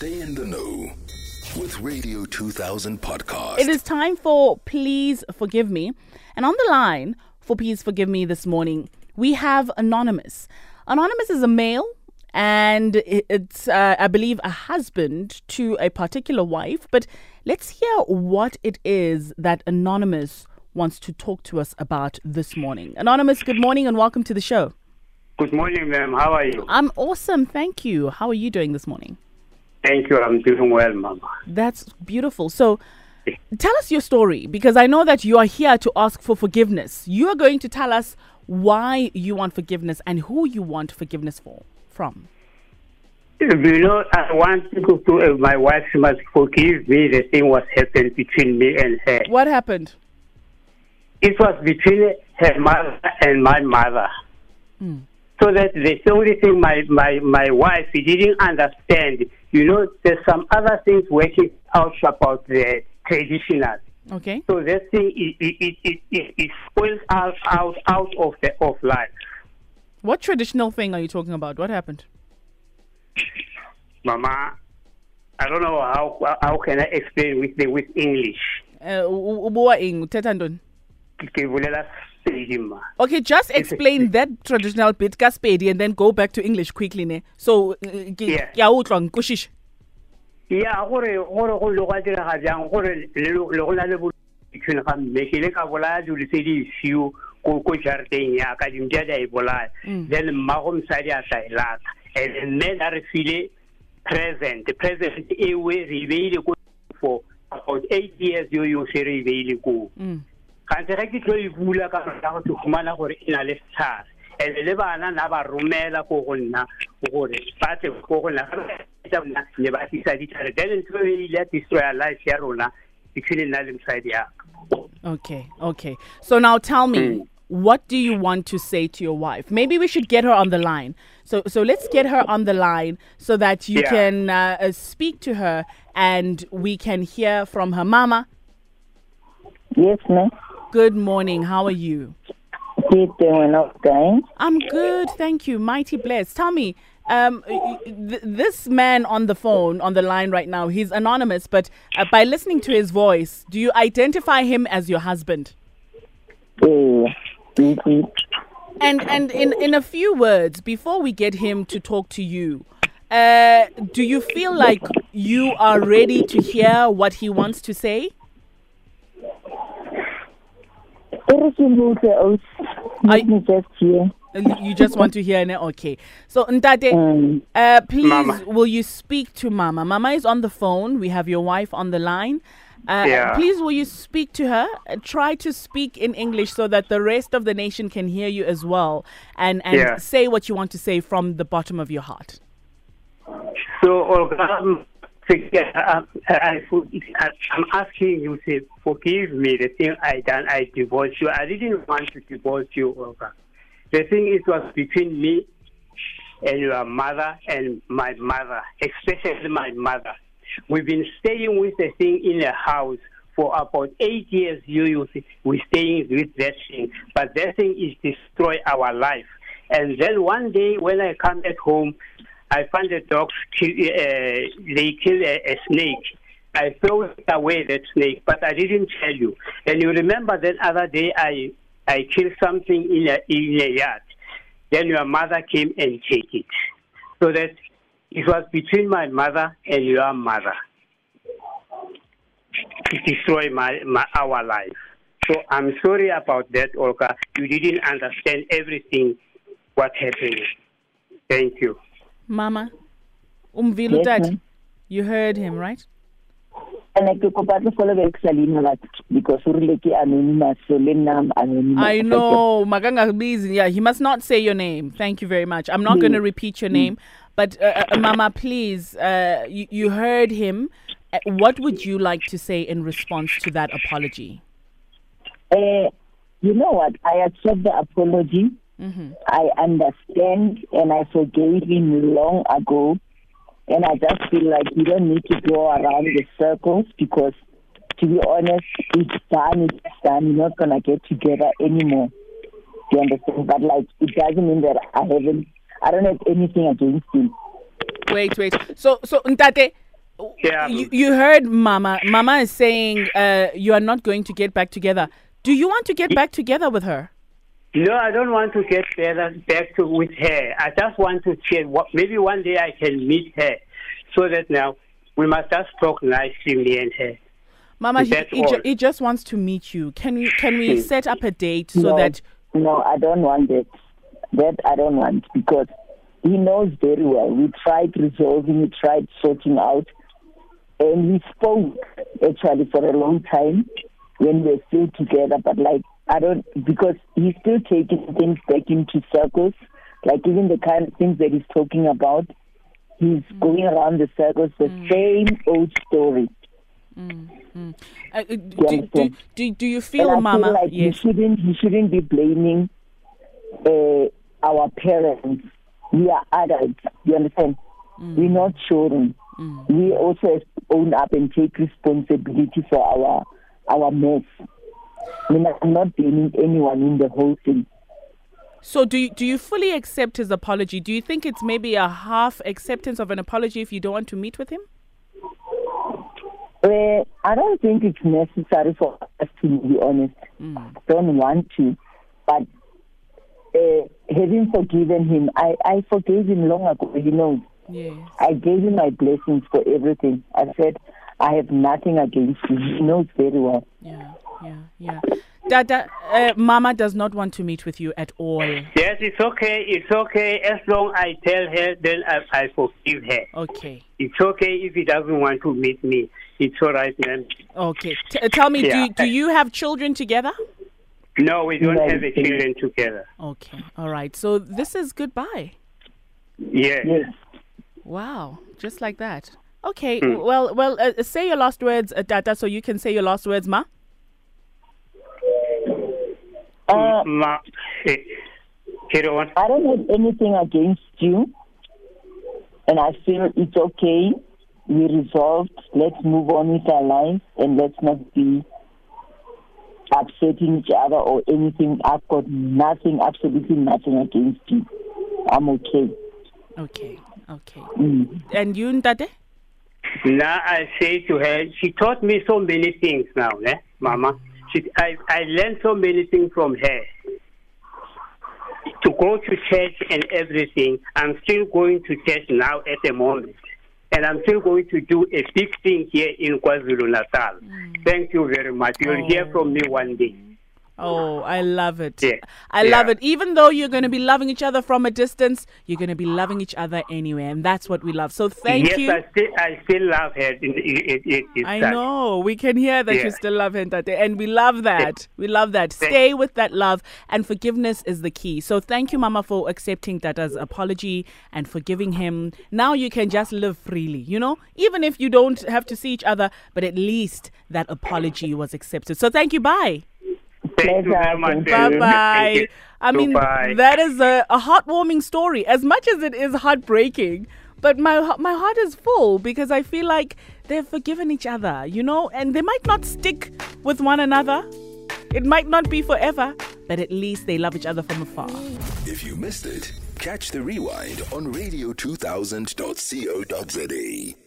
Stay in the know with Radio 2000 podcast. It is time for Please Forgive Me. And on the line for Please Forgive Me this morning, we have Anonymous. Anonymous is a male and it's, uh, I believe, a husband to a particular wife. But let's hear what it is that Anonymous wants to talk to us about this morning. Anonymous, good morning and welcome to the show. Good morning, ma'am. How are you? I'm awesome, thank you. How are you doing this morning? Thank you. I'm doing well, mama. That's beautiful. So, tell us your story because I know that you are here to ask for forgiveness. You are going to tell us why you want forgiveness and who you want forgiveness for from. You know, I want to go to uh, my wife. She must forgive me. The thing was happened between me and her. What happened? It was between her mother and my mother. So that the only thing my, my, my wife didn't understand. You know, there's some other things working out about the traditional. Okay. So that thing it it it it, it, it spoils out out out of the of life. What traditional thing are you talking about? What happened? Mama, I don't know how how can I explain with the with English. Uh, Ke bolela Sepedi. Okay, just explain that traditional bit ka and then go back to English quickly ne. So, ke a utlwa. Ya gore gore go le gwa dira ga jang gore le go na le bo between ga mme ke le ka bolaya dilo tse di fiu ko ko jarateng ya ka dimdia di a e bolaya then mmago mosadi a sa e lata and mme a re file present present e we re beile ko for about eight years yo yotlhe re e beile koo Mm. Kante ge ke tlo e bula ka ya go ke humana gore e na le setlhare and le bana na ba romela ko go nna gore ba tle ko go nna ga nna ne ba tlisa ditlhare then ntho e ile ya destroya life ya rona between nna le mosadi yaka Okay, okay. So now tell me, Mm. what do you want to say to your wife? Maybe we should get her on the line. So, so let's get her on the line so that you Yeah. can uh, uh, speak to her and we can hear from her mama. Yes, ma'am. Good morning. How are you? Good doing okay. I'm good, thank you. Mighty blessed. Tell me, um, th- this man on the phone, on the line right now, he's anonymous, but uh, by listening to his voice, do you identify him as your husband? Uh, mhm. And and in in a few words, before we get him to talk to you, uh, do you feel like you are ready to hear what he wants to say? I- Let me just hear. You just want to hear, ne? okay? So Ntate, Um, uh, please, Mama. will you speak to Mama? Mama is on the phone. We have your wife on the line. Uh, Yeah. Please, will you speak to her? Uh, try to speak in English so that the rest of the nation can hear you as well, and and Yeah. say what you want to say from the bottom of your heart. so Olga um, I, I, I'm asking you to forgive me the thing I done I divorced you I didn't want to divorce you Olga the thing it was between me and your mother and my mother, especially my mother. We've been staying with the thing in the house for about eight years. You, you see, we're staying with that thing, but that thing is destroy our life. And then one day when I come at home, I find the dogs kill, uh, they kill a, a snake. I throw away that snake, but I didn't tell you. And you remember that other day I I killed something in a in a yard. Then your mother came and take it. So that it was between my mother and your mother. To destroy my, my our life. So I'm sorry about that, Olga. You didn't understand everything what happened. Thank you. Mama, umvilo Yes, dad, ma'am. you heard him, right? and ke kopa tlo follow back sa leina batho because o rile ke anonymous so le nna I'm anonymous. I know, Maganga busy. Yeah, he must not say your name. Thank you very much. I'm not going to repeat your name, but uh, uh, Mama, please, uh, you, you heard him. Uh, what would you like to say in response to that apology? Uh, you know what? I accept the apology. Mm-hmm. I understand and I forgave him long ago. And I just feel like you don't need to go around the circles because, to be honest, it's done, it's done. You're not going to get together anymore. Do you understand? But, like, it doesn't mean that I haven't, I don't have anything against him. Wait, wait. So, so Ntate, Yeah. You, you heard Mama. Mama is saying uh, you are not going to get back together. Do you want to get back together with her? No, I don't want to get better back to with her. I just want to check. What maybe one day I can meet her, so that now we must just talk nicely, me and her. Mama, he, he, ju- he just wants to meet you. Can we can we Hmm. set up a date so no, that no, I don't want that. That I don't want because he knows very well. We tried resolving, we tried sorting out, and we spoke actually for a long time when we were still together. But like I don't because he's still taking things back into circles. Like even the kind of things that he's talking about, he's going around the circles, the same old story. uh, uh, do, do, do, do you And feel, I Mama? feel like he yes. shouldn't he shouldn't be blaming uh, our parents. We are adults. You understand? Mm. We're not children. We also own up and take responsibility for our our mess. I mean, I'm not blaming anyone in the whole thing. So do you, do you fully accept his apology? Do you think it's maybe a half acceptance of an apology if you don't want to meet with him? Uh, I don't think it's necessary for us to be honest. i Don't want to, but uh, having forgiven him, I, I forgave him long ago. He knows. Yes. I gave him my blessings for everything. I said I have nothing against him. He knows very well. Yeah, yeah, yeah. Dada, uh, Mama does not want to meet with you at all. Yes, it's okay. It's okay as long I tell her, then I, I forgive her. Okay, It's okay if he doesn't want to meet me. It's all right, man. okay. T- uh, tell me, Yeah. do do you have children together? No, we don't No, have a children together. Okay, all right. So this is goodbye. Yeah. Yes. Wow, just like that. Okay, well, well, uh, say your last words, uh, Dada, so you can say your last words, Ma. Uh, Ma, eh, carry on. I don't have anything against you, and I feel it's okay. We resolved. Let's move on with our lives, and let's not be upsetting each other or anything. I've got nothing, absolutely nothing against you. I'm okay. Okay, okay. Mm. And you, Ndade? Now I say to her, she taught me so many things now, eh, Mama. She, I, I learned so many things from her. To go to church and everything, I'm still going to church now at the moment. And I'm still going to do a big thing here in KwaZulu Natal. Mm. Thank you very much. You'll hear oh. from me one day. Oh, I love it. Yeah, I love it. Even though you're going to be loving each other from a distance, you're going to be loving each other anyway, and that's what we love. So thank yes, you. I still, I still love her. It, it, it, I that. know. We can hear that you still love him, Tate, and we love that. We love that. Stay with that love, and forgiveness is the key. So thank you, Mama, for accepting Dada's apology and forgiving him. Now you can just live freely, you know, even if you don't have to see each other, but at least that apology was accepted. So thank you. Bye. Thank you very much. Thank Bye bye. I mean, Goodbye. that is a, a heartwarming story, as much as it is heartbreaking. But my my heart is full because I feel like they've forgiven each other, you know, and they might not stick with one another. It might not be forever, but at least they love each other from afar. If you missed it, catch the rewind on radio2000.co.za.